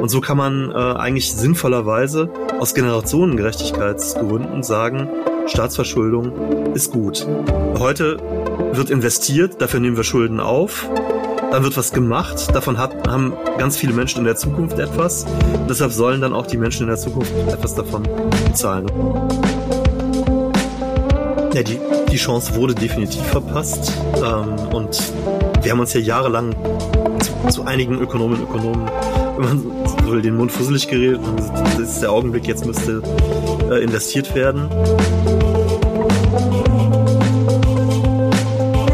Und so kann man äh, eigentlich sinnvollerweise aus Generationengerechtigkeitsgründen sagen, Staatsverschuldung ist gut. Heute wird investiert, dafür nehmen wir Schulden auf. Dann wird was gemacht, davon hat, haben ganz viele Menschen in der Zukunft etwas. Und deshalb sollen dann auch die Menschen in der Zukunft etwas davon zahlen. Ja, die, die Chance wurde definitiv verpasst. Ähm, und wir haben uns ja jahrelang zu, zu einigen Ökonomen und Ökonomen, will, den Mund fusselig geredet. Das ist der Augenblick, jetzt müsste äh, investiert werden.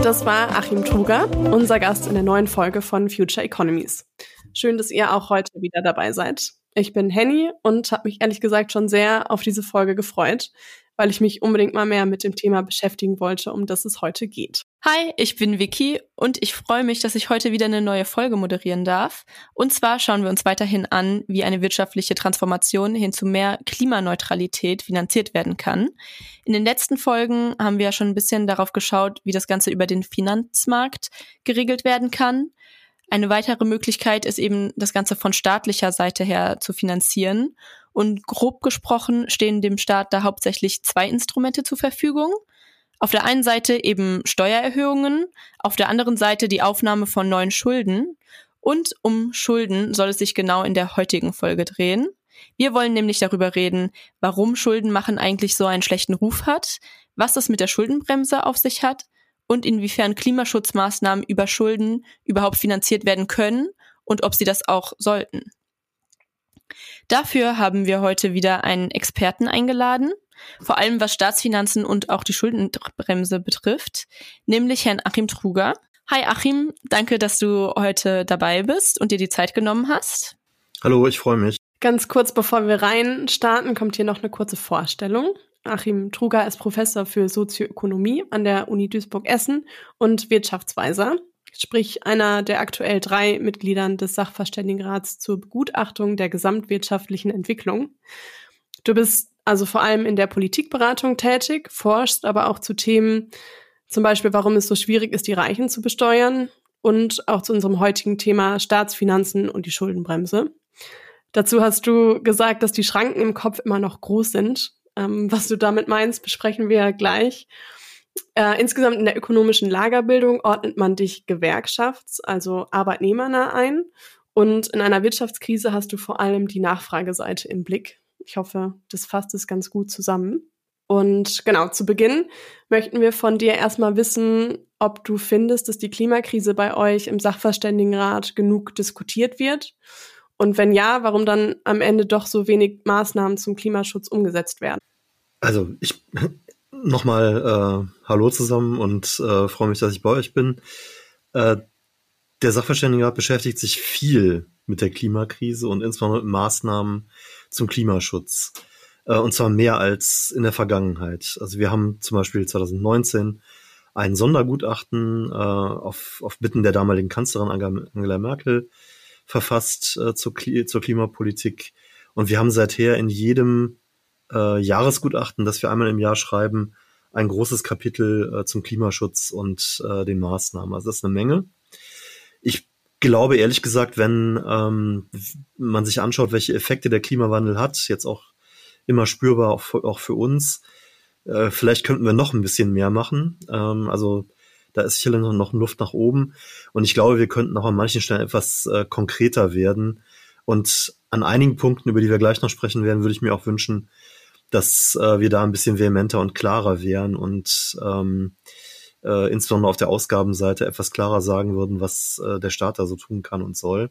Das war Achim Truger, unser Gast in der neuen Folge von Future Economies. Schön, dass ihr auch heute wieder dabei seid. Ich bin Henny und habe mich ehrlich gesagt schon sehr auf diese Folge gefreut, weil ich mich unbedingt mal mehr mit dem Thema beschäftigen wollte, um das es heute geht. Hi, ich bin Vicky und ich freue mich, dass ich heute wieder eine neue Folge moderieren darf. Und zwar schauen wir uns weiterhin an, wie eine wirtschaftliche Transformation hin zu mehr Klimaneutralität finanziert werden kann. In den letzten Folgen haben wir ja schon ein bisschen darauf geschaut, wie das Ganze über den Finanzmarkt geregelt werden kann. Eine weitere Möglichkeit ist eben, das Ganze von staatlicher Seite her zu finanzieren. Und grob gesprochen stehen dem Staat da hauptsächlich zwei Instrumente zur Verfügung. Auf der einen Seite eben Steuererhöhungen, auf der anderen Seite die Aufnahme von neuen Schulden. Und um Schulden soll es sich genau in der heutigen Folge drehen. Wir wollen nämlich darüber reden, warum Schuldenmachen eigentlich so einen schlechten Ruf hat, was es mit der Schuldenbremse auf sich hat und inwiefern Klimaschutzmaßnahmen über Schulden überhaupt finanziert werden können und ob sie das auch sollten. Dafür haben wir heute wieder einen Experten eingeladen, vor allem was Staatsfinanzen und auch die Schuldenbremse betrifft, nämlich Herrn Achim Truger. Hi Achim, danke, dass du heute dabei bist und dir die Zeit genommen hast. Hallo, ich freue mich. Ganz kurz bevor wir rein starten, kommt hier noch eine kurze Vorstellung. Achim Truger ist Professor für Sozioökonomie an der Uni Duisburg-Essen und Wirtschaftsweiser sprich einer der aktuell drei Mitgliedern des Sachverständigenrats zur Begutachtung der gesamtwirtschaftlichen Entwicklung. Du bist also vor allem in der Politikberatung tätig, forschst aber auch zu Themen, zum Beispiel, warum es so schwierig ist, die Reichen zu besteuern und auch zu unserem heutigen Thema Staatsfinanzen und die Schuldenbremse. Dazu hast du gesagt, dass die Schranken im Kopf immer noch groß sind. Ähm, was du damit meinst, besprechen wir gleich. Äh, insgesamt in der ökonomischen Lagerbildung ordnet man dich gewerkschafts-, also arbeitnehmernah ein. Und in einer Wirtschaftskrise hast du vor allem die Nachfrageseite im Blick. Ich hoffe, das fasst es ganz gut zusammen. Und genau, zu Beginn möchten wir von dir erstmal wissen, ob du findest, dass die Klimakrise bei euch im Sachverständigenrat genug diskutiert wird. Und wenn ja, warum dann am Ende doch so wenig Maßnahmen zum Klimaschutz umgesetzt werden? Also ich nochmal äh, Hallo zusammen und äh, freue mich, dass ich bei euch bin. Äh, der Sachverständigenrat beschäftigt sich viel mit der Klimakrise und insbesondere mit Maßnahmen zum Klimaschutz. Äh, und zwar mehr als in der Vergangenheit. Also wir haben zum Beispiel 2019 ein Sondergutachten äh, auf, auf Bitten der damaligen Kanzlerin Angela Merkel verfasst äh, zur, Kli zur Klimapolitik. Und wir haben seither in jedem äh, Jahresgutachten, das wir einmal im Jahr schreiben, ein großes Kapitel äh, zum Klimaschutz und äh, den Maßnahmen. Also das ist eine Menge. Ich glaube ehrlich gesagt, wenn ähm, man sich anschaut, welche Effekte der Klimawandel hat, jetzt auch immer spürbar auch für, auch für uns, äh, vielleicht könnten wir noch ein bisschen mehr machen. Ähm, also da ist sicherlich noch Luft nach oben. Und ich glaube, wir könnten auch an manchen Stellen etwas äh, konkreter werden. Und an einigen Punkten, über die wir gleich noch sprechen werden, würde ich mir auch wünschen, dass äh, wir da ein bisschen vehementer und klarer wären und ähm, äh, insbesondere auf der Ausgabenseite etwas klarer sagen würden, was äh, der Staat da so tun kann und soll.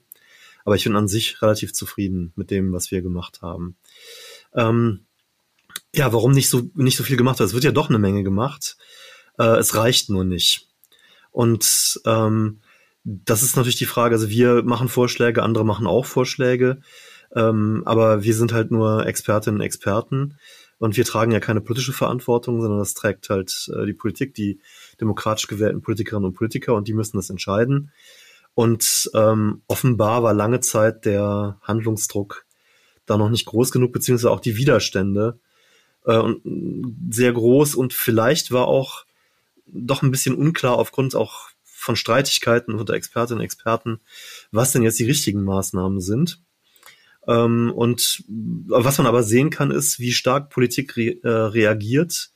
Aber ich bin an sich relativ zufrieden mit dem, was wir gemacht haben. Ähm, ja, warum nicht so nicht so viel gemacht? Es wird ja doch eine Menge gemacht. Äh, es reicht nur nicht. Und ähm, das ist natürlich die Frage. Also wir machen Vorschläge, andere machen auch Vorschläge. Ähm, aber wir sind halt nur Expertinnen und Experten und wir tragen ja keine politische Verantwortung, sondern das trägt halt äh, die Politik, die demokratisch gewählten Politikerinnen und Politiker und die müssen das entscheiden. Und ähm, offenbar war lange Zeit der Handlungsdruck da noch nicht groß genug, beziehungsweise auch die Widerstände äh, sehr groß und vielleicht war auch doch ein bisschen unklar aufgrund auch von Streitigkeiten unter Expertinnen und Experten, was denn jetzt die richtigen Maßnahmen sind. Ähm, und was man aber sehen kann, ist, wie stark Politik re äh, reagiert,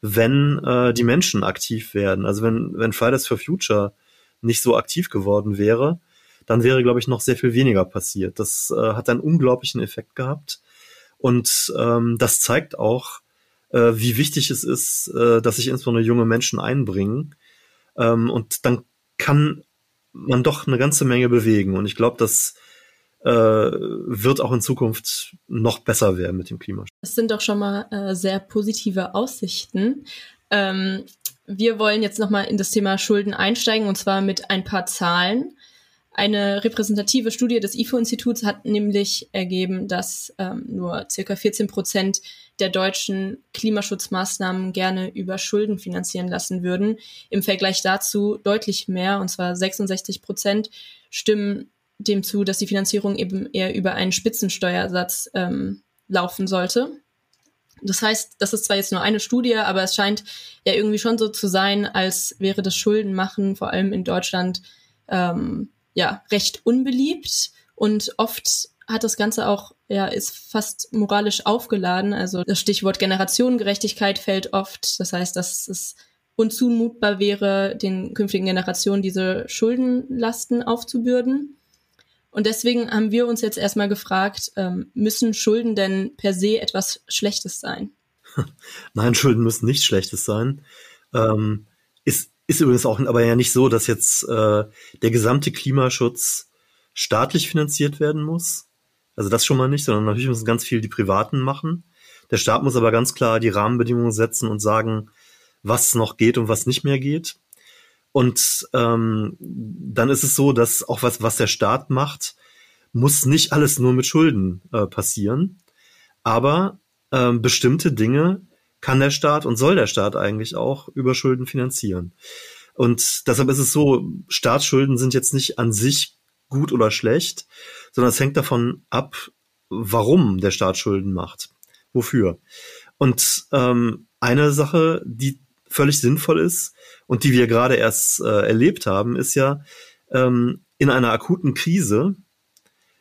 wenn äh, die Menschen aktiv werden. Also wenn, wenn Fridays for Future nicht so aktiv geworden wäre, dann wäre, glaube ich, noch sehr viel weniger passiert. Das äh, hat einen unglaublichen Effekt gehabt. Und ähm, das zeigt auch, äh, wie wichtig es ist, äh, dass sich insbesondere junge Menschen einbringen. Ähm, und dann kann man doch eine ganze Menge bewegen. Und ich glaube, das äh, wird auch in Zukunft noch besser werden mit dem Klimaschutz. Das sind doch schon mal äh, sehr positive Aussichten. Ähm, wir wollen jetzt nochmal in das Thema Schulden einsteigen und zwar mit ein paar Zahlen. Eine repräsentative Studie des IFO-Instituts hat nämlich ergeben, dass ähm, nur circa 14 Prozent der deutschen Klimaschutzmaßnahmen gerne über Schulden finanzieren lassen würden. Im Vergleich dazu deutlich mehr, und zwar 66 Prozent, stimmen dem zu, dass die Finanzierung eben eher über einen Spitzensteuersatz ähm, laufen sollte. Das heißt, das ist zwar jetzt nur eine Studie, aber es scheint ja irgendwie schon so zu sein, als wäre das Schuldenmachen vor allem in Deutschland ähm, ja recht unbeliebt und oft hat das Ganze auch, ja, ist fast moralisch aufgeladen. Also das Stichwort Generationengerechtigkeit fällt oft. Das heißt, dass es unzumutbar wäre, den künftigen Generationen diese Schuldenlasten aufzubürden. Und deswegen haben wir uns jetzt erstmal gefragt, ähm, müssen Schulden denn per se etwas Schlechtes sein? Nein, Schulden müssen nichts Schlechtes sein. Ähm, ist, ist übrigens auch aber ja nicht so, dass jetzt äh, der gesamte Klimaschutz staatlich finanziert werden muss. Also das schon mal nicht, sondern natürlich müssen ganz viel die Privaten machen. Der Staat muss aber ganz klar die Rahmenbedingungen setzen und sagen, was noch geht und was nicht mehr geht. Und ähm, dann ist es so, dass auch was, was der Staat macht, muss nicht alles nur mit Schulden äh, passieren. Aber ähm, bestimmte Dinge kann der Staat und soll der Staat eigentlich auch über Schulden finanzieren. Und deshalb ist es so, Staatsschulden sind jetzt nicht an sich gut oder schlecht, sondern es hängt davon ab, warum der Staat Schulden macht. Wofür? Und ähm, eine Sache, die völlig sinnvoll ist und die wir gerade erst äh, erlebt haben, ist ja ähm, in einer akuten Krise,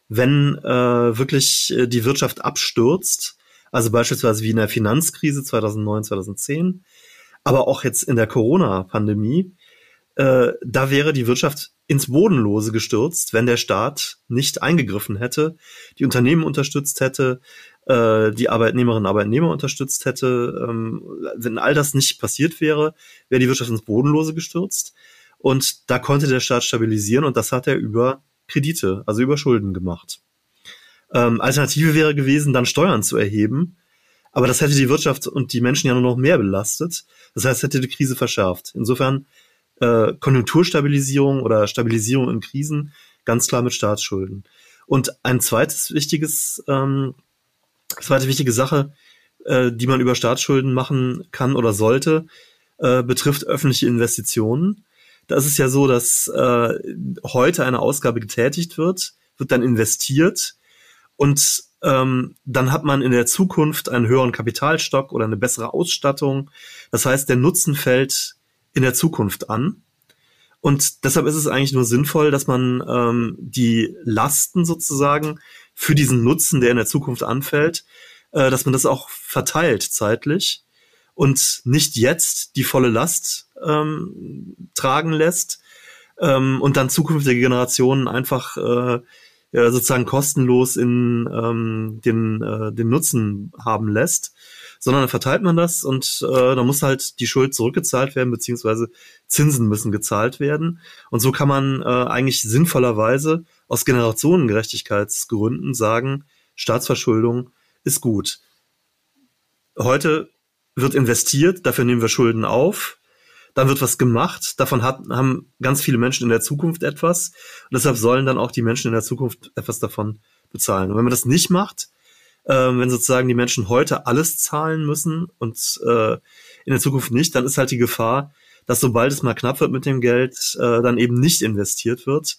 wenn äh, wirklich äh, die Wirtschaft abstürzt, also beispielsweise wie in der Finanzkrise 2009, 2010, aber auch jetzt in der Corona-Pandemie. Äh, da wäre die Wirtschaft ins Bodenlose gestürzt, wenn der Staat nicht eingegriffen hätte, die Unternehmen unterstützt hätte, äh, die Arbeitnehmerinnen und Arbeitnehmer unterstützt hätte. Ähm, wenn all das nicht passiert wäre, wäre die Wirtschaft ins Bodenlose gestürzt. Und da konnte der Staat stabilisieren und das hat er über Kredite, also über Schulden gemacht. Ähm, Alternative wäre gewesen, dann Steuern zu erheben. Aber das hätte die Wirtschaft und die Menschen ja nur noch mehr belastet. Das heißt, hätte die Krise verschärft. Insofern äh, Konjunkturstabilisierung oder Stabilisierung in Krisen ganz klar mit Staatsschulden. Und ein zweites wichtiges, ähm, zweite wichtige Sache, äh, die man über Staatsschulden machen kann oder sollte, äh, betrifft öffentliche Investitionen. Da ist es ja so, dass äh, heute eine Ausgabe getätigt wird, wird dann investiert und ähm, dann hat man in der Zukunft einen höheren Kapitalstock oder eine bessere Ausstattung. Das heißt, der Nutzen fällt in der Zukunft an. Und deshalb ist es eigentlich nur sinnvoll, dass man ähm, die Lasten sozusagen für diesen Nutzen, der in der Zukunft anfällt, äh, dass man das auch verteilt zeitlich und nicht jetzt die volle Last ähm, tragen lässt ähm, und dann zukünftige Generationen einfach äh, ja, sozusagen kostenlos in ähm, den, äh, den Nutzen haben lässt, sondern dann verteilt man das und äh, dann muss halt die Schuld zurückgezahlt werden, beziehungsweise Zinsen müssen gezahlt werden. Und so kann man äh, eigentlich sinnvollerweise aus Generationengerechtigkeitsgründen sagen, Staatsverschuldung ist gut. Heute wird investiert, dafür nehmen wir Schulden auf dann wird was gemacht, davon hat, haben ganz viele Menschen in der Zukunft etwas und deshalb sollen dann auch die Menschen in der Zukunft etwas davon bezahlen. Und wenn man das nicht macht, äh, wenn sozusagen die Menschen heute alles zahlen müssen und äh, in der Zukunft nicht, dann ist halt die Gefahr, dass sobald es mal knapp wird mit dem Geld, äh, dann eben nicht investiert wird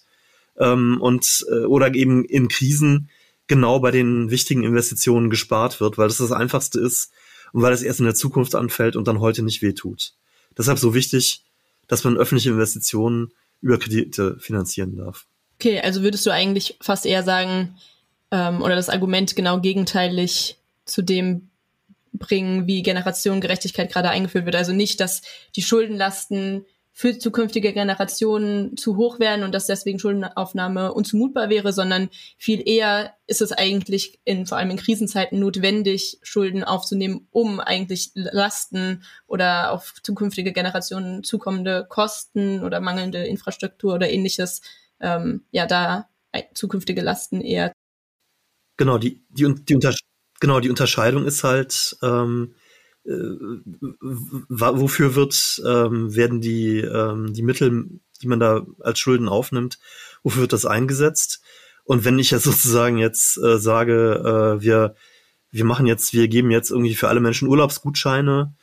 ähm, und äh, oder eben in Krisen genau bei den wichtigen Investitionen gespart wird, weil das das Einfachste ist und weil es erst in der Zukunft anfällt und dann heute nicht wehtut. Deshalb so wichtig, dass man öffentliche Investitionen über Kredite finanzieren darf. Okay, also würdest du eigentlich fast eher sagen, ähm, oder das Argument genau gegenteilig zu dem bringen, wie Generationengerechtigkeit gerade eingeführt wird. Also nicht, dass die Schuldenlasten für zukünftige Generationen zu hoch werden und dass deswegen Schuldenaufnahme unzumutbar wäre, sondern viel eher ist es eigentlich in, vor allem in Krisenzeiten notwendig, Schulden aufzunehmen, um eigentlich Lasten oder auf zukünftige Generationen zukommende Kosten oder mangelnde Infrastruktur oder ähnliches, ähm, ja, da zukünftige Lasten eher. Genau, die, die, die, Unter genau, die Unterscheidung ist halt, ähm, äh, wofür wird, ähm, werden die, ähm, die Mittel, die man da als Schulden aufnimmt, wofür wird das eingesetzt? Und wenn ich jetzt sozusagen jetzt äh, sage, äh, wir, wir machen jetzt, wir geben jetzt irgendwie für alle Menschen Urlaubsgutscheine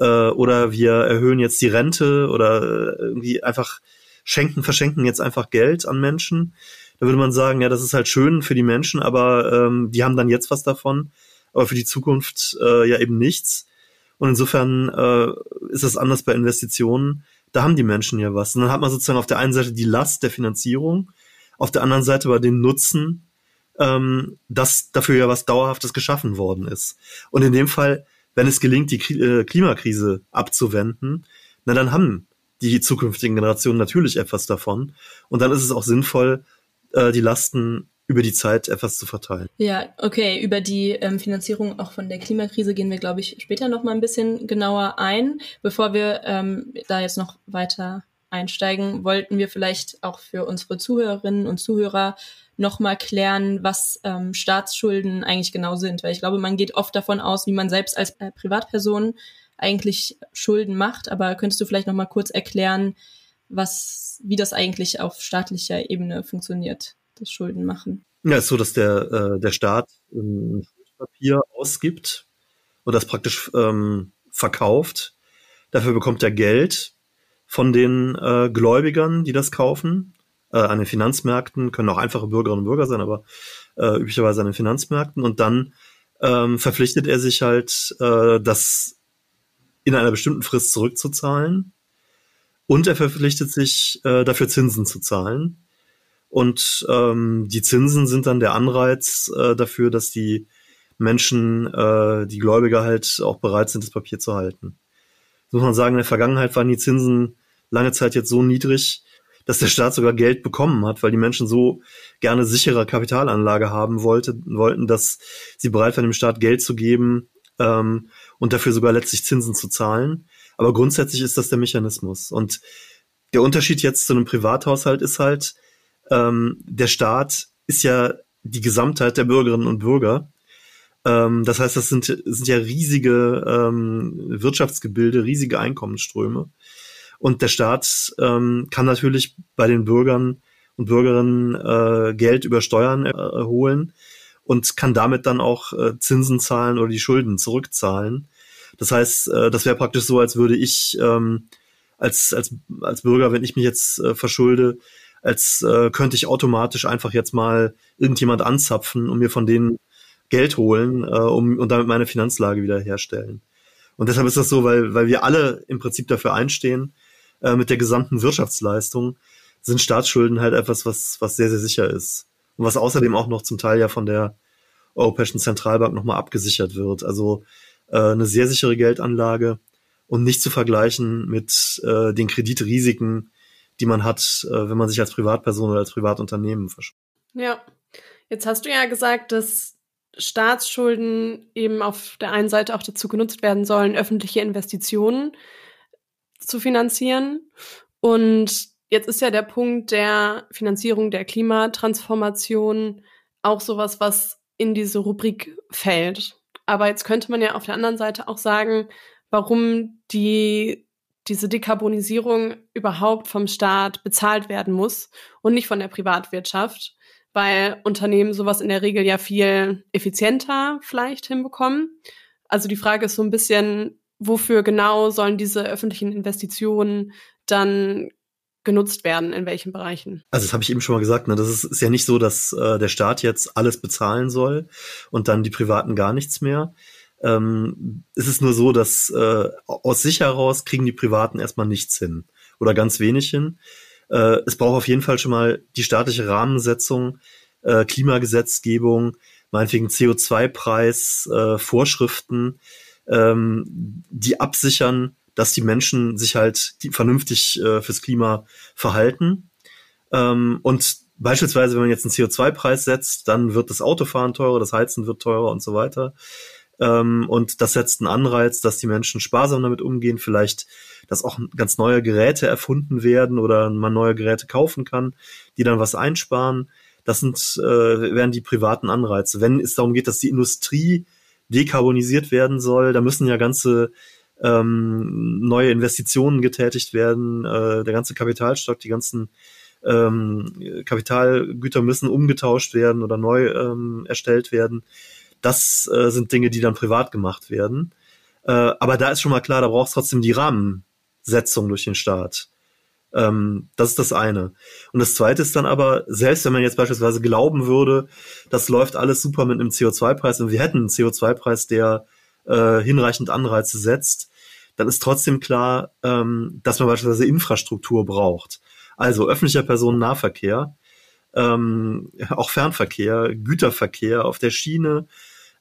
äh, oder wir erhöhen jetzt die Rente oder äh, irgendwie einfach schenken, verschenken jetzt einfach Geld an Menschen, da würde man sagen, ja, das ist halt schön für die Menschen, aber ähm, die haben dann jetzt was davon, aber für die Zukunft äh, ja eben nichts. Und insofern äh, ist es anders bei Investitionen. Da haben die Menschen ja was. Und dann hat man sozusagen auf der einen Seite die Last der Finanzierung, auf der anderen Seite aber den Nutzen, ähm, dass dafür ja was Dauerhaftes geschaffen worden ist. Und in dem Fall, wenn es gelingt, die äh, Klimakrise abzuwenden, na dann haben die zukünftigen Generationen natürlich etwas davon. Und dann ist es auch sinnvoll, äh, die Lasten über die Zeit etwas zu verteilen. Ja, okay. Über die ähm, Finanzierung auch von der Klimakrise gehen wir, glaube ich, später noch mal ein bisschen genauer ein. Bevor wir ähm, da jetzt noch weiter einsteigen, wollten wir vielleicht auch für unsere Zuhörerinnen und Zuhörer noch mal klären, was ähm, Staatsschulden eigentlich genau sind. Weil ich glaube, man geht oft davon aus, wie man selbst als äh, Privatperson eigentlich Schulden macht. Aber könntest du vielleicht noch mal kurz erklären, was, wie das eigentlich auf staatlicher Ebene funktioniert? das Schulden machen. Ja, ist so, dass der, äh, der Staat ein Papier ausgibt und das praktisch ähm, verkauft. Dafür bekommt er Geld von den äh, Gläubigern, die das kaufen. Äh, an den Finanzmärkten können auch einfache Bürgerinnen und Bürger sein, aber äh, üblicherweise an den Finanzmärkten. Und dann ähm, verpflichtet er sich halt, äh, das in einer bestimmten Frist zurückzuzahlen. Und er verpflichtet sich, äh, dafür Zinsen zu zahlen. Und ähm, die Zinsen sind dann der Anreiz äh, dafür, dass die Menschen, äh, die Gläubiger halt auch bereit sind, das Papier zu halten. Das muss man sagen, in der Vergangenheit waren die Zinsen lange Zeit jetzt so niedrig, dass der Staat sogar Geld bekommen hat, weil die Menschen so gerne sichere Kapitalanlage haben wollte, wollten, dass sie bereit waren, dem Staat Geld zu geben ähm, und dafür sogar letztlich Zinsen zu zahlen. Aber grundsätzlich ist das der Mechanismus. Und der Unterschied jetzt zu einem Privathaushalt ist halt, ähm, der Staat ist ja die Gesamtheit der Bürgerinnen und Bürger. Ähm, das heißt, das sind, sind ja riesige ähm, Wirtschaftsgebilde, riesige Einkommensströme. Und der Staat ähm, kann natürlich bei den Bürgern und Bürgerinnen äh, Geld über Steuern erholen und kann damit dann auch äh, Zinsen zahlen oder die Schulden zurückzahlen. Das heißt, äh, das wäre praktisch so, als würde ich ähm, als, als, als Bürger, wenn ich mich jetzt äh, verschulde, als äh, könnte ich automatisch einfach jetzt mal irgendjemand anzapfen und mir von denen Geld holen äh, um, und damit meine Finanzlage wieder herstellen. Und deshalb ist das so, weil, weil wir alle im Prinzip dafür einstehen, äh, mit der gesamten Wirtschaftsleistung sind Staatsschulden halt etwas, was, was sehr, sehr sicher ist. Und was außerdem auch noch zum Teil ja von der Europäischen Zentralbank nochmal abgesichert wird. Also äh, eine sehr sichere Geldanlage und nicht zu vergleichen mit äh, den Kreditrisiken, die man hat, äh, wenn man sich als Privatperson oder als Privatunternehmen verschuldet. Ja, jetzt hast du ja gesagt, dass Staatsschulden eben auf der einen Seite auch dazu genutzt werden sollen, öffentliche Investitionen zu finanzieren. Und jetzt ist ja der Punkt der Finanzierung der Klimatransformation auch sowas, was in diese Rubrik fällt. Aber jetzt könnte man ja auf der anderen Seite auch sagen, warum die diese Dekarbonisierung überhaupt vom Staat bezahlt werden muss und nicht von der Privatwirtschaft, weil Unternehmen sowas in der Regel ja viel effizienter vielleicht hinbekommen. Also die Frage ist so ein bisschen, wofür genau sollen diese öffentlichen Investitionen dann genutzt werden, in welchen Bereichen? Also das habe ich eben schon mal gesagt, ne? das ist, ist ja nicht so, dass äh, der Staat jetzt alles bezahlen soll und dann die Privaten gar nichts mehr, ähm, es ist nur so, dass äh, aus sich heraus kriegen die Privaten erstmal nichts hin oder ganz wenig hin. Äh, es braucht auf jeden Fall schon mal die staatliche Rahmensetzung, äh, Klimagesetzgebung, meinetwegen CO2-Preis, äh, Vorschriften, ähm, die absichern, dass die Menschen sich halt vernünftig äh, fürs Klima verhalten. Ähm, und beispielsweise, wenn man jetzt einen CO2-Preis setzt, dann wird das Autofahren teurer, das Heizen wird teurer und so weiter. Ähm, und das setzt einen Anreiz, dass die Menschen sparsam damit umgehen, vielleicht, dass auch ganz neue Geräte erfunden werden oder man neue Geräte kaufen kann, die dann was einsparen. Das sind, äh, werden die privaten Anreize. Wenn es darum geht, dass die Industrie dekarbonisiert werden soll, da müssen ja ganze ähm, neue Investitionen getätigt werden, äh, der ganze Kapitalstock, die ganzen ähm, Kapitalgüter müssen umgetauscht werden oder neu ähm, erstellt werden. Das äh, sind Dinge, die dann privat gemacht werden. Äh, aber da ist schon mal klar, da braucht es trotzdem die Rahmensetzung durch den Staat. Ähm, das ist das eine. Und das zweite ist dann aber, selbst wenn man jetzt beispielsweise glauben würde, das läuft alles super mit einem CO2-Preis und wir hätten einen CO2-Preis, der äh, hinreichend Anreize setzt, dann ist trotzdem klar, ähm, dass man beispielsweise Infrastruktur braucht. Also öffentlicher Personennahverkehr, ähm, auch Fernverkehr, Güterverkehr auf der Schiene,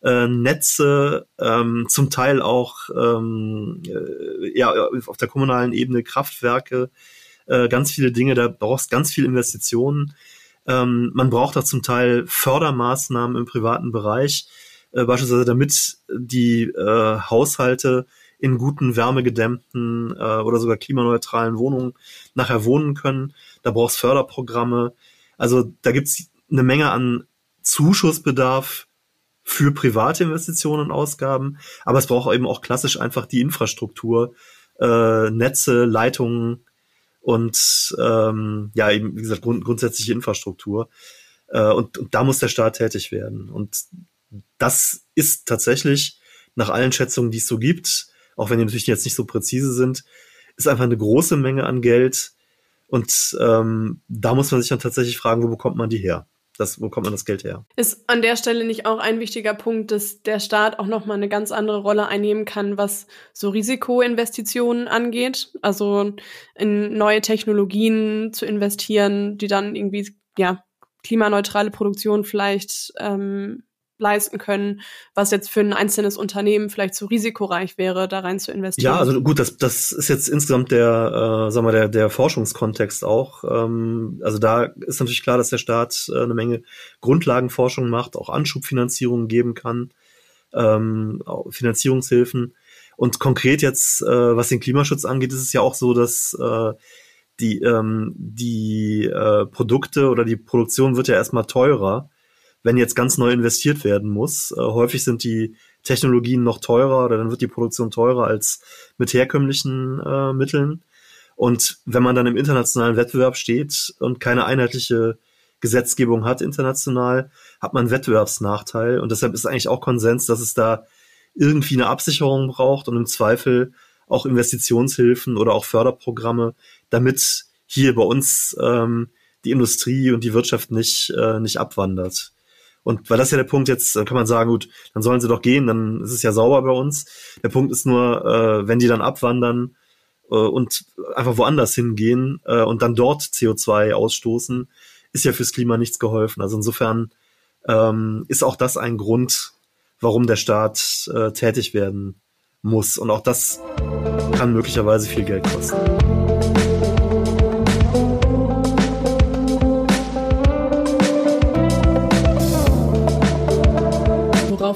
äh, Netze, ähm, zum Teil auch ähm, äh, ja, auf der kommunalen Ebene Kraftwerke, äh, ganz viele Dinge, da brauchst ganz viel Investitionen. Ähm, man braucht auch zum Teil Fördermaßnahmen im privaten Bereich, äh, beispielsweise damit die äh, Haushalte in guten, wärmegedämmten äh, oder sogar klimaneutralen Wohnungen nachher wohnen können. Da brauchst Förderprogramme. Also da gibt's eine Menge an Zuschussbedarf für private Investitionen und Ausgaben, aber es braucht eben auch klassisch einfach die Infrastruktur, äh, Netze, Leitungen und ähm, ja, eben, wie gesagt, grund grundsätzliche Infrastruktur. Äh, und, und da muss der Staat tätig werden. Und das ist tatsächlich nach allen Schätzungen, die es so gibt, auch wenn die natürlich jetzt nicht so präzise sind, ist einfach eine große Menge an Geld. Und ähm, da muss man sich dann tatsächlich fragen, wo bekommt man die her? Das, wo kommt man das Geld her? Ist an der Stelle nicht auch ein wichtiger Punkt, dass der Staat auch nochmal eine ganz andere Rolle einnehmen kann, was so Risikoinvestitionen angeht? Also in neue Technologien zu investieren, die dann irgendwie, ja, klimaneutrale Produktion vielleicht ähm, leisten können, was jetzt für ein einzelnes Unternehmen vielleicht zu risikoreich wäre, da rein zu investieren. Ja, also gut, das, das ist jetzt insgesamt der, äh, sagen wir, der, der Forschungskontext auch. Ähm, also da ist natürlich klar, dass der Staat äh, eine Menge Grundlagenforschung macht, auch Anschubfinanzierungen geben kann, ähm, Finanzierungshilfen. Und konkret jetzt, äh, was den Klimaschutz angeht, ist es ja auch so, dass äh, die, ähm, die äh, Produkte oder die Produktion wird ja erstmal teurer wenn jetzt ganz neu investiert werden muss. Äh, häufig sind die Technologien noch teurer oder dann wird die Produktion teurer als mit herkömmlichen äh, Mitteln. Und wenn man dann im internationalen Wettbewerb steht und keine einheitliche Gesetzgebung hat international, hat man Wettbewerbsnachteil. Und deshalb ist eigentlich auch Konsens, dass es da irgendwie eine Absicherung braucht und im Zweifel auch Investitionshilfen oder auch Förderprogramme, damit hier bei uns ähm, die Industrie und die Wirtschaft nicht, äh, nicht abwandert. Und weil das ja der Punkt jetzt, kann man sagen, gut, dann sollen sie doch gehen, dann ist es ja sauber bei uns. Der Punkt ist nur, äh, wenn die dann abwandern äh, und einfach woanders hingehen äh, und dann dort CO2 ausstoßen, ist ja fürs Klima nichts geholfen. Also insofern ähm, ist auch das ein Grund, warum der Staat äh, tätig werden muss. Und auch das kann möglicherweise viel Geld kosten.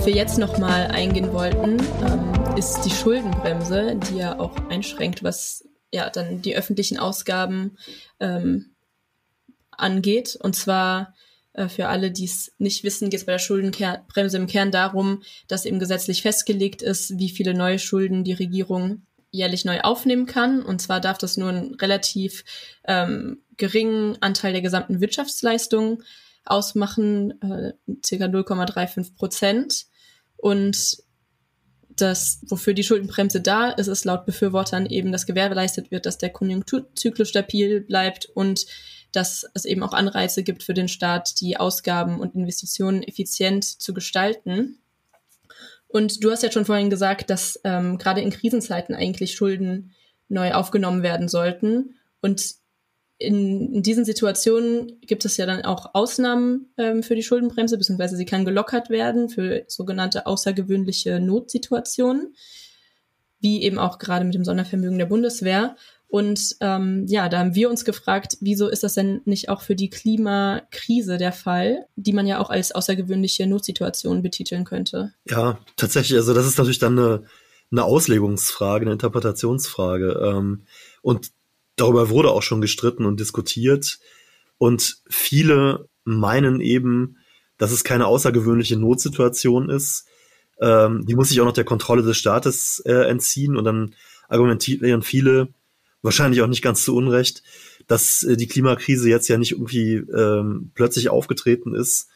Worauf wir jetzt nochmal eingehen wollten, ähm, ist die Schuldenbremse, die ja auch einschränkt, was ja dann die öffentlichen Ausgaben ähm, angeht. Und zwar äh, für alle, die es nicht wissen, geht es bei der Schuldenbremse im Kern darum, dass eben gesetzlich festgelegt ist, wie viele neue Schulden die Regierung jährlich neu aufnehmen kann. Und zwar darf das nur einen relativ ähm, geringen Anteil der gesamten Wirtschaftsleistung ausmachen, äh, ca. 0,35 Prozent. Und das, wofür die Schuldenbremse da ist, ist laut Befürwortern eben, dass gewährleistet wird, dass der Konjunkturzyklus stabil bleibt und dass es eben auch Anreize gibt für den Staat, die Ausgaben und Investitionen effizient zu gestalten. Und du hast ja schon vorhin gesagt, dass ähm, gerade in Krisenzeiten eigentlich Schulden neu aufgenommen werden sollten. Und in, in diesen Situationen gibt es ja dann auch Ausnahmen ähm, für die Schuldenbremse, beziehungsweise sie kann gelockert werden für sogenannte außergewöhnliche Notsituationen, wie eben auch gerade mit dem Sondervermögen der Bundeswehr. Und ähm, ja, da haben wir uns gefragt, wieso ist das denn nicht auch für die Klimakrise der Fall, die man ja auch als außergewöhnliche Notsituation betiteln könnte? Ja, tatsächlich. Also das ist natürlich dann eine, eine Auslegungsfrage, eine Interpretationsfrage. Ähm, und darüber wurde auch schon gestritten und diskutiert. Und viele meinen eben, dass es keine außergewöhnliche Notsituation ist. Ähm, die muss sich auch noch der Kontrolle des Staates äh, entziehen. Und dann argumentieren viele, wahrscheinlich auch nicht ganz zu Unrecht, dass äh, die Klimakrise jetzt ja nicht irgendwie ähm, plötzlich aufgetreten ist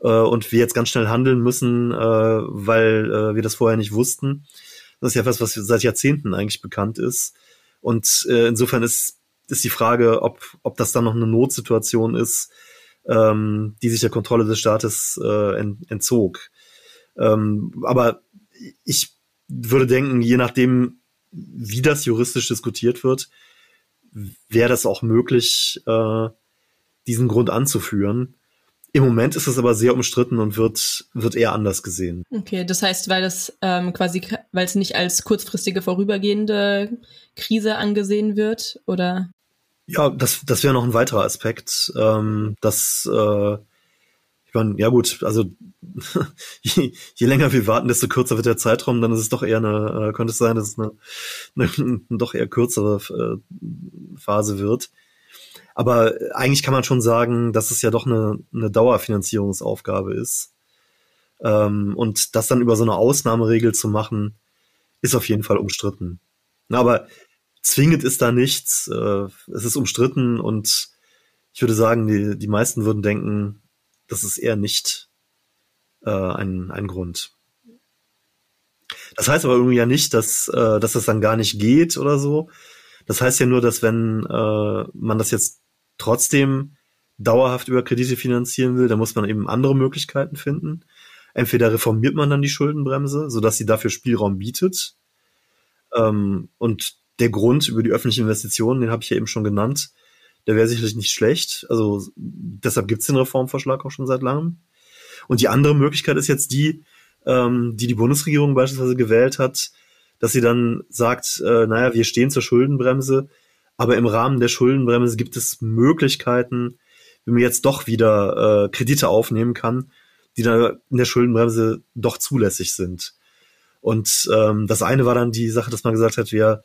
äh, und wir jetzt ganz schnell handeln müssen, äh, weil äh, wir das vorher nicht wussten. Das ist ja etwas, was seit Jahrzehnten eigentlich bekannt ist. Und äh, insofern ist, ist die Frage, ob, ob das dann noch eine Notsituation ist, ähm, die sich der Kontrolle des Staates äh, ent, entzog. Ähm, aber ich würde denken, je nachdem, wie das juristisch diskutiert wird, wäre das auch möglich, äh, diesen Grund anzuführen. Im Moment ist es aber sehr umstritten und wird, wird eher anders gesehen. Okay, das heißt, weil das ähm, quasi, weil es nicht als kurzfristige vorübergehende Krise angesehen wird, oder? Ja, das, das wäre noch ein weiterer Aspekt, ähm, dass äh, meine, ja gut, also je, je, länger wir warten, desto kürzer wird der Zeitraum, dann ist es doch eher eine, äh, könnte es sein, dass es eine, eine, eine doch eher kürzere äh, Phase wird. Aber eigentlich kann man schon sagen, dass es ja doch eine, eine Dauerfinanzierungsaufgabe ist. Ähm, und das dann über so eine Ausnahmeregel zu machen, ist auf jeden Fall umstritten. Aber zwingend ist da nichts. Äh, es ist umstritten und ich würde sagen, die, die meisten würden denken, das ist eher nicht äh, ein, ein Grund. Das heißt aber irgendwie ja nicht, dass, äh, dass das dann gar nicht geht oder so. Das heißt ja nur, dass wenn äh, man das jetzt trotzdem dauerhaft über Kredite finanzieren will, dann muss man eben andere Möglichkeiten finden. Entweder reformiert man dann die Schuldenbremse, sodass sie dafür Spielraum bietet. Ähm, und der Grund über die öffentlichen Investitionen, den habe ich ja eben schon genannt, der wäre sicherlich nicht schlecht. Also deshalb gibt es den Reformvorschlag auch schon seit langem. Und die andere Möglichkeit ist jetzt die, ähm, die die Bundesregierung beispielsweise gewählt hat, dass sie dann sagt, äh, naja, wir stehen zur Schuldenbremse, aber im Rahmen der Schuldenbremse gibt es Möglichkeiten, wie man jetzt doch wieder äh, Kredite aufnehmen kann, die dann in der Schuldenbremse doch zulässig sind. Und ähm, das eine war dann die Sache, dass man gesagt hat, wir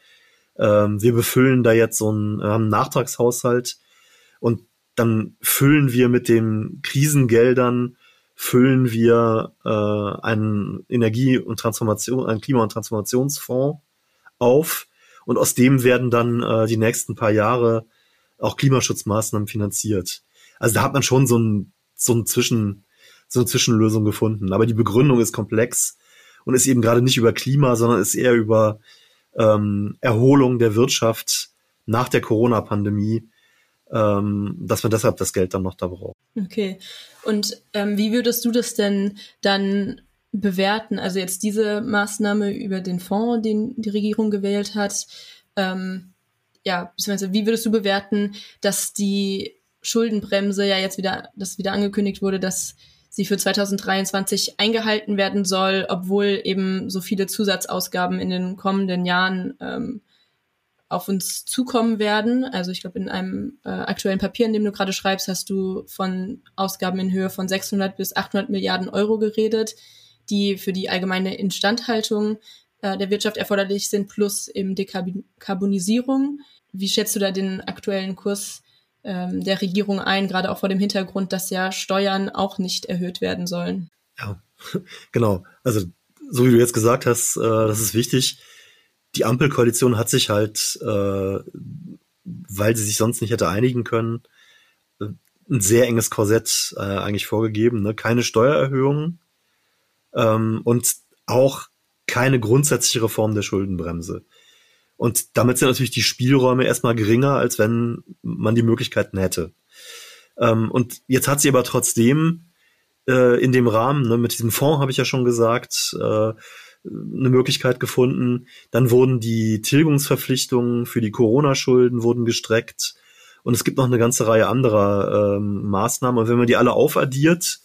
ähm, wir befüllen da jetzt so einen, äh, einen Nachtragshaushalt und dann füllen wir mit den Krisengeldern füllen wir äh, einen Energie- und Transformation, einen Klima- und Transformationsfonds auf und aus dem werden dann äh, die nächsten paar Jahre auch Klimaschutzmaßnahmen finanziert. Also da hat man schon so ein so ein Zwischen so eine Zwischenlösung gefunden. Aber die Begründung ist komplex und ist eben gerade nicht über Klima, sondern ist eher über ähm, Erholung der Wirtschaft nach der Corona-Pandemie, ähm, dass man deshalb das Geld dann noch da braucht. Okay. Und ähm, wie würdest du das denn dann bewerten? Also jetzt diese Maßnahme über den Fonds, den die Regierung gewählt hat. Ähm, ja, beziehungsweise wie würdest du bewerten, dass die Schuldenbremse ja jetzt wieder, dass wieder angekündigt wurde, dass sie für 2023 eingehalten werden soll, obwohl eben so viele Zusatzausgaben in den kommenden Jahren ähm, auf uns zukommen werden. Also ich glaube, in einem äh, aktuellen Papier, in dem du gerade schreibst, hast du von Ausgaben in Höhe von 600 bis 800 Milliarden Euro geredet, die für die allgemeine Instandhaltung äh, der Wirtschaft erforderlich sind, plus eben Dekarbonisierung. Wie schätzt du da den aktuellen Kurs ähm, der Regierung ein, gerade auch vor dem Hintergrund, dass ja Steuern auch nicht erhöht werden sollen. Ja, genau. Also so wie du jetzt gesagt hast, äh, das ist wichtig. Die Ampelkoalition hat sich halt, äh, weil sie sich sonst nicht hätte einigen können, äh, ein sehr enges Korsett äh, eigentlich vorgegeben. Ne? Keine Steuererhöhungen ähm, und auch keine grundsätzliche Reform der Schuldenbremse. Und damit sind natürlich die Spielräume erstmal geringer, als wenn man die Möglichkeiten hätte. Ähm, und jetzt hat sie aber trotzdem äh, in dem Rahmen, ne, mit diesem Fonds habe ich ja schon gesagt, äh, eine Möglichkeit gefunden. Dann wurden die Tilgungsverpflichtungen für die Corona-Schulden wurden gestreckt Und es gibt noch eine ganze Reihe anderer ähm, Maßnahmen. Und wenn man die alle aufaddiert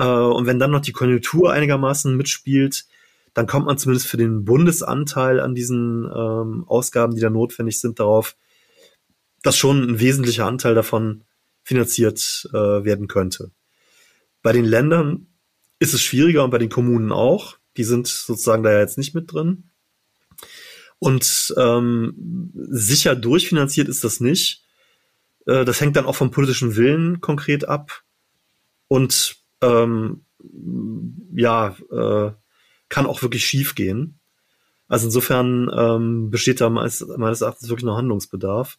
äh, und wenn dann noch die Konjunktur einigermaßen mitspielt, dann kommt man zumindest für den Bundesanteil an diesen ähm, Ausgaben, die da notwendig sind, darauf, dass schon ein wesentlicher Anteil davon finanziert äh, werden könnte. Bei den Ländern ist es schwieriger und bei den Kommunen auch. Die sind sozusagen da ja jetzt nicht mit drin. Und ähm, sicher durchfinanziert ist das nicht. Äh, das hängt dann auch vom politischen Willen konkret ab. Und ähm, ja, äh, kann auch wirklich schief gehen. Also insofern ähm, besteht da meines, meines Erachtens wirklich noch Handlungsbedarf.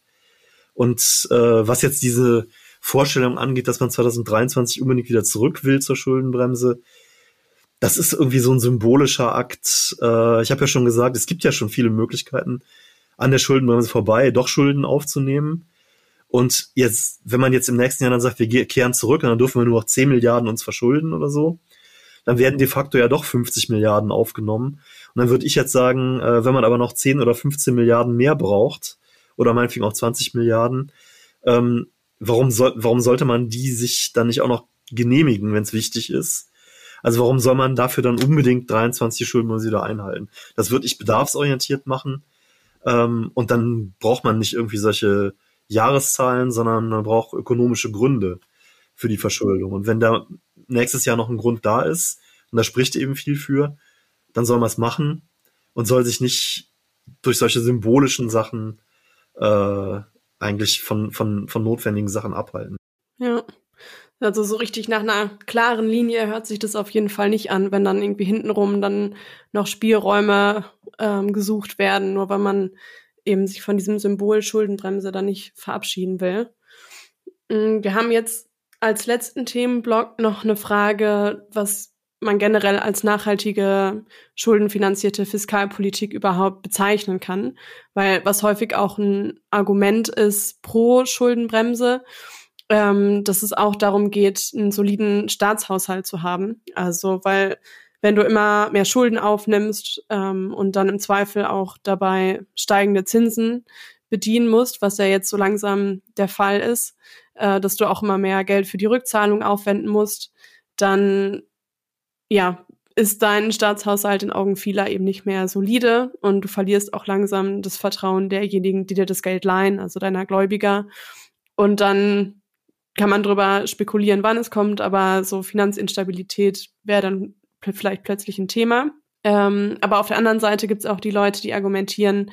Und äh, was jetzt diese Vorstellung angeht, dass man 2023 unbedingt wieder zurück will zur Schuldenbremse, das ist irgendwie so ein symbolischer Akt. Äh, ich habe ja schon gesagt, es gibt ja schon viele Möglichkeiten, an der Schuldenbremse vorbei doch Schulden aufzunehmen. Und jetzt, wenn man jetzt im nächsten Jahr dann sagt, wir kehren zurück und dann dürfen wir nur noch 10 Milliarden uns verschulden oder so, dann werden de facto ja doch 50 Milliarden aufgenommen. Und dann würde ich jetzt sagen, äh, wenn man aber noch 10 oder 15 Milliarden mehr braucht, oder meinetwegen auch 20 Milliarden, ähm, warum, soll, warum sollte man die sich dann nicht auch noch genehmigen, wenn es wichtig ist? Also warum soll man dafür dann unbedingt 23 Schulden wieder einhalten? Das würde ich bedarfsorientiert machen. Ähm, und dann braucht man nicht irgendwie solche Jahreszahlen, sondern man braucht ökonomische Gründe für die Verschuldung. Und wenn da nächstes Jahr noch ein Grund da ist, und da spricht eben viel für, dann soll man es machen und soll sich nicht durch solche symbolischen Sachen äh, eigentlich von, von, von notwendigen Sachen abhalten. Ja. Also so richtig nach einer klaren Linie hört sich das auf jeden Fall nicht an, wenn dann irgendwie hintenrum dann noch Spielräume ähm, gesucht werden, nur weil man eben sich von diesem Symbol Schuldenbremse dann nicht verabschieden will. Mm, wir haben jetzt als letzten Themenblock noch eine Frage, was man generell als nachhaltige schuldenfinanzierte Fiskalpolitik überhaupt bezeichnen kann, weil was häufig auch ein Argument ist pro Schuldenbremse, ähm, dass es auch darum geht, einen soliden Staatshaushalt zu haben. Also weil wenn du immer mehr Schulden aufnimmst ähm, und dann im Zweifel auch dabei steigende Zinsen bedienen musst, was ja jetzt so langsam der Fall ist, äh, dass du auch immer mehr Geld für die Rückzahlung aufwenden musst, dann ja, ist dein Staatshaushalt in Augen vieler eben nicht mehr solide und du verlierst auch langsam das Vertrauen derjenigen, die dir das Geld leihen, also deiner Gläubiger. Und dann kann man drüber spekulieren, wann es kommt, aber so Finanzinstabilität wäre dann vielleicht plötzlich ein Thema. Ähm, aber auf der anderen Seite gibt es auch die Leute, die argumentieren,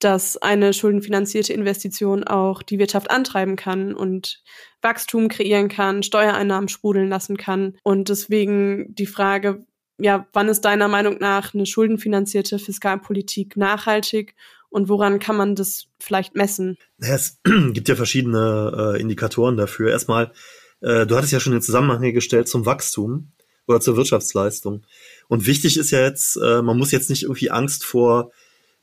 dass eine schuldenfinanzierte Investition auch die Wirtschaft antreiben kann und Wachstum kreieren kann, Steuereinnahmen sprudeln lassen kann. Und deswegen die Frage, ja, wann ist deiner Meinung nach eine schuldenfinanzierte Fiskalpolitik nachhaltig und woran kann man das vielleicht messen? Es gibt ja verschiedene äh, Indikatoren dafür. Erstmal, äh, du hattest ja schon den Zusammenhang hergestellt zum Wachstum oder zur Wirtschaftsleistung. Und wichtig ist ja jetzt, äh, man muss jetzt nicht irgendwie Angst vor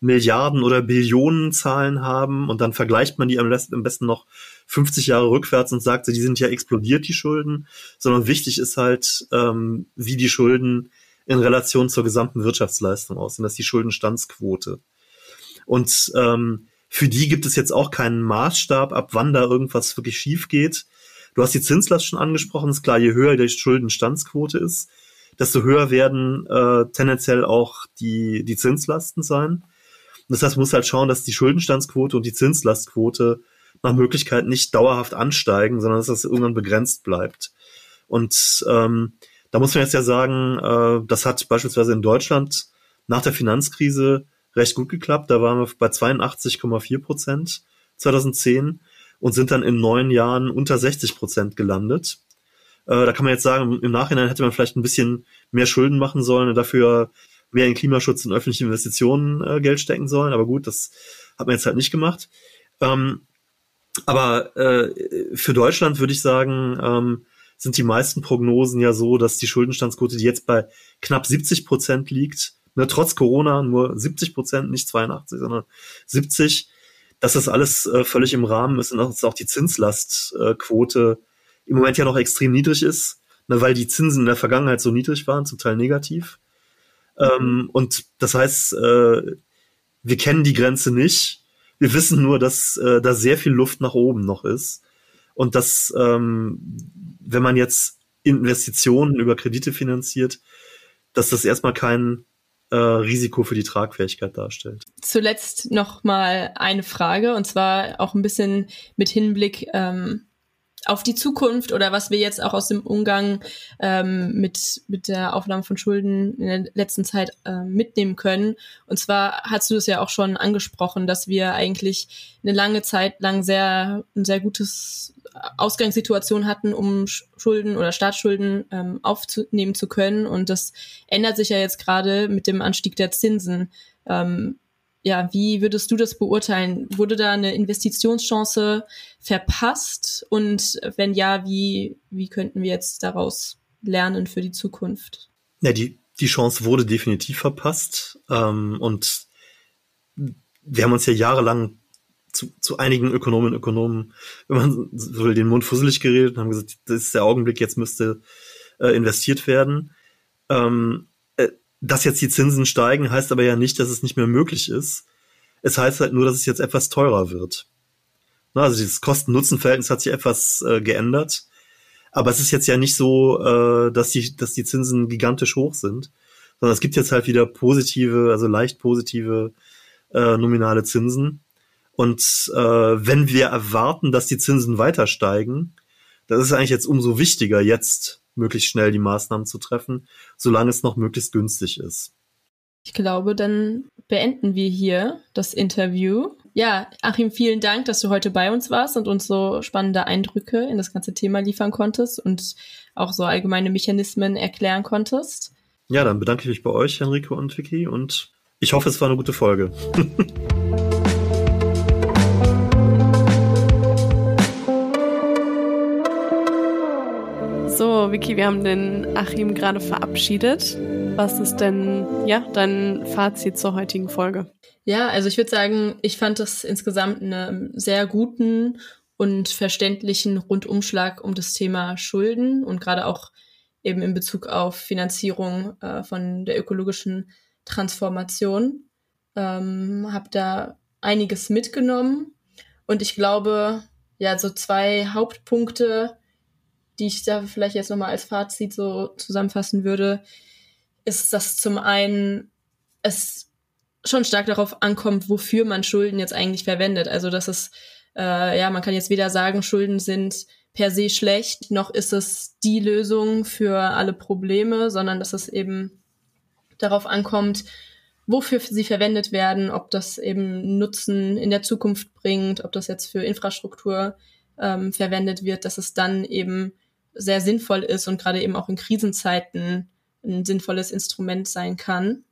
Milliarden oder Billionen Zahlen haben und dann vergleicht man die am besten noch 50 Jahre rückwärts und sagt, die sind ja explodiert, die Schulden, sondern wichtig ist halt, ähm, wie die Schulden in Relation zur gesamten Wirtschaftsleistung aussehen. Das ist die Schuldenstandsquote. Und ähm, für die gibt es jetzt auch keinen Maßstab, ab wann da irgendwas wirklich schief geht. Du hast die Zinslast schon angesprochen, ist klar, je höher die Schuldenstandsquote ist, desto höher werden äh, tendenziell auch die, die Zinslasten sein. Das heißt, man muss halt schauen, dass die Schuldenstandsquote und die Zinslastquote nach Möglichkeit nicht dauerhaft ansteigen, sondern dass das irgendwann begrenzt bleibt. Und ähm, da muss man jetzt ja sagen, äh, das hat beispielsweise in Deutschland nach der Finanzkrise recht gut geklappt. Da waren wir bei 82,4 Prozent 2010 und sind dann in neun Jahren unter 60 Prozent gelandet. Äh, da kann man jetzt sagen, im Nachhinein hätte man vielleicht ein bisschen mehr Schulden machen sollen und dafür mehr in Klimaschutz und öffentliche Investitionen äh, Geld stecken sollen. Aber gut, das hat man jetzt halt nicht gemacht. Ähm, aber äh, für Deutschland würde ich sagen, ähm, sind die meisten Prognosen ja so, dass die Schuldenstandsquote, die jetzt bei knapp 70 Prozent liegt, ne, trotz Corona nur 70 Prozent, nicht 82, sondern 70, dass das alles äh, völlig im Rahmen ist und dass auch die Zinslastquote äh, im Moment ja noch extrem niedrig ist, ne, weil die Zinsen in der Vergangenheit so niedrig waren, zum Teil negativ. Ähm, und das heißt, äh, wir kennen die Grenze nicht, Wir wissen nur, dass äh, da sehr viel Luft nach oben noch ist und dass, ähm, wenn man jetzt Investitionen über Kredite finanziert, dass das erstmal kein äh, Risiko für die Tragfähigkeit darstellt. Zuletzt noch mal eine Frage und zwar auch ein bisschen mit Hinblick ähm, auf die Zukunft oder was wir jetzt auch aus dem Umgang ähm, mit, mit der Aufnahme von Schulden in der letzten Zeit äh, mitnehmen können. Und zwar hast du es ja auch schon angesprochen, dass wir eigentlich eine lange Zeit lang sehr, ein sehr gutes Ausgangssituation hatten, um Schulden oder Staatsschulden ähm, aufzunehmen zu können. Und das ändert sich ja jetzt gerade mit dem Anstieg der Zinsen. Ähm, ja, wie würdest du das beurteilen? Wurde da eine Investitionschance verpasst? Und wenn ja, wie, wie könnten wir jetzt daraus lernen für die Zukunft? Ja, die, die Chance wurde definitiv verpasst. Ähm, und wir haben uns ja jahrelang zu, zu einigen Ökonomen Ökonomen, wenn man so will, den Mund fusselig geredet und haben gesagt, das ist der Augenblick, jetzt müsste äh, investiert werden. Ähm, dass jetzt die Zinsen steigen, heißt aber ja nicht, dass es nicht mehr möglich ist. Es heißt halt nur, dass es jetzt etwas teurer wird. Also dieses Kosten-Nutzen-Verhältnis hat sich etwas äh, geändert. Aber es ist jetzt ja nicht so, äh, dass, die, dass die Zinsen gigantisch hoch sind, sondern es gibt jetzt halt wieder positive, also leicht positive äh, nominale Zinsen. Und äh, wenn wir erwarten, dass die Zinsen weiter steigen, dann ist es eigentlich jetzt umso wichtiger, jetzt möglichst schnell die Maßnahmen zu treffen, solange es noch möglichst günstig ist. Ich glaube, dann beenden wir hier das Interview. Ja, Achim, vielen Dank, dass du heute bei uns warst und uns so spannende Eindrücke in das ganze Thema liefern konntest und auch so allgemeine Mechanismen erklären konntest. Ja, dann bedanke ich mich bei euch, Henrike und Vicky, und ich hoffe, es war eine gute Folge. Vicky, wir haben den Achim gerade verabschiedet. Was ist denn, ja, dein Fazit zur heutigen Folge? Ja, also ich würde sagen, ich fand das insgesamt einen sehr guten und verständlichen Rundumschlag um das Thema Schulden und gerade auch eben in Bezug auf Finanzierung äh, von der ökologischen Transformation. Ähm, habe da einiges mitgenommen und ich glaube, ja, so zwei Hauptpunkte, die ich da vielleicht jetzt nochmal als Fazit so zusammenfassen würde, ist, dass zum einen es schon stark darauf ankommt, wofür man Schulden jetzt eigentlich verwendet. Also dass es, äh, ja, man kann jetzt weder sagen, Schulden sind per se schlecht, noch ist es die Lösung für alle Probleme, sondern dass es eben darauf ankommt, wofür sie verwendet werden, ob das eben Nutzen in der Zukunft bringt, ob das jetzt für Infrastruktur ähm, verwendet wird, dass es dann eben sehr sinnvoll ist und gerade eben auch in Krisenzeiten ein sinnvolles Instrument sein kann.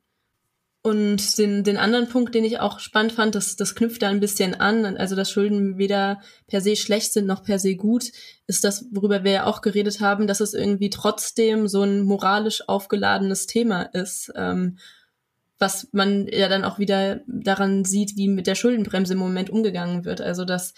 Und den, den anderen Punkt, den ich auch spannend fand, das, das knüpft da ein bisschen an, also dass Schulden weder per se schlecht sind noch per se gut, ist das, worüber wir ja auch geredet haben, dass es irgendwie trotzdem so ein moralisch aufgeladenes Thema ist, ähm, was man ja dann auch wieder daran sieht, wie mit der Schuldenbremse im Moment umgegangen wird. Also dass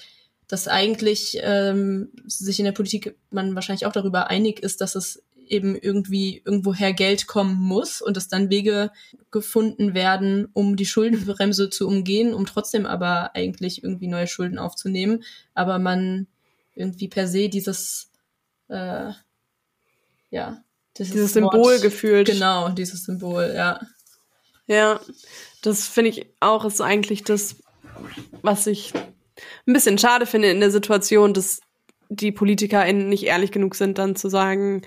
dass eigentlich ähm, sich in der Politik man wahrscheinlich auch darüber einig ist, dass es eben irgendwie irgendwoher Geld kommen muss und dass dann Wege gefunden werden, um die Schuldenbremse zu umgehen, um trotzdem aber eigentlich irgendwie neue Schulden aufzunehmen. Aber man irgendwie per se dieses, äh, ja, dieses, dieses Symbol gefühlt. Genau, dieses Symbol, ja. Ja, das finde ich auch ist eigentlich das, was ich ein bisschen schade finde in der Situation, dass die PolitikerInnen nicht ehrlich genug sind, dann zu sagen,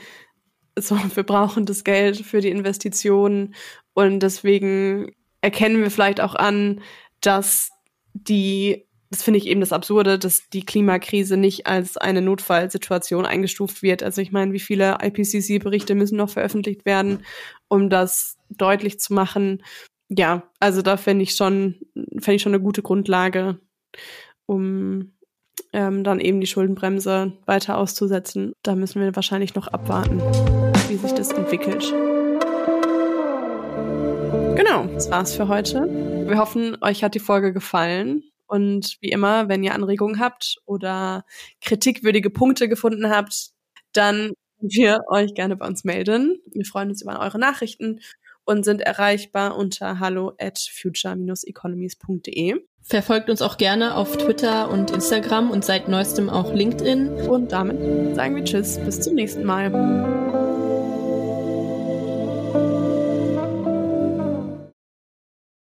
so, wir brauchen das Geld für die Investitionen und deswegen erkennen wir vielleicht auch an, dass die, das finde ich eben das Absurde, dass die Klimakrise nicht als eine Notfallsituation eingestuft wird. Also ich meine, wie viele IPCC-Berichte müssen noch veröffentlicht werden, um das deutlich zu machen. Ja, also da fände ich schon, fände ich schon eine gute Grundlage, um ähm, dann eben die Schuldenbremse weiter auszusetzen. Da müssen wir wahrscheinlich noch abwarten, wie sich das entwickelt. Genau, das war's für heute. Wir hoffen, euch hat die Folge gefallen. Und wie immer, wenn ihr Anregungen habt oder kritikwürdige Punkte gefunden habt, dann wir euch gerne bei uns melden. Wir freuen uns über eure Nachrichten und sind erreichbar unter hallo at future-economies.de. Verfolgt uns auch gerne auf Twitter und Instagram und seit neuestem auch LinkedIn. Und damit sagen wir Tschüss, bis zum nächsten Mal.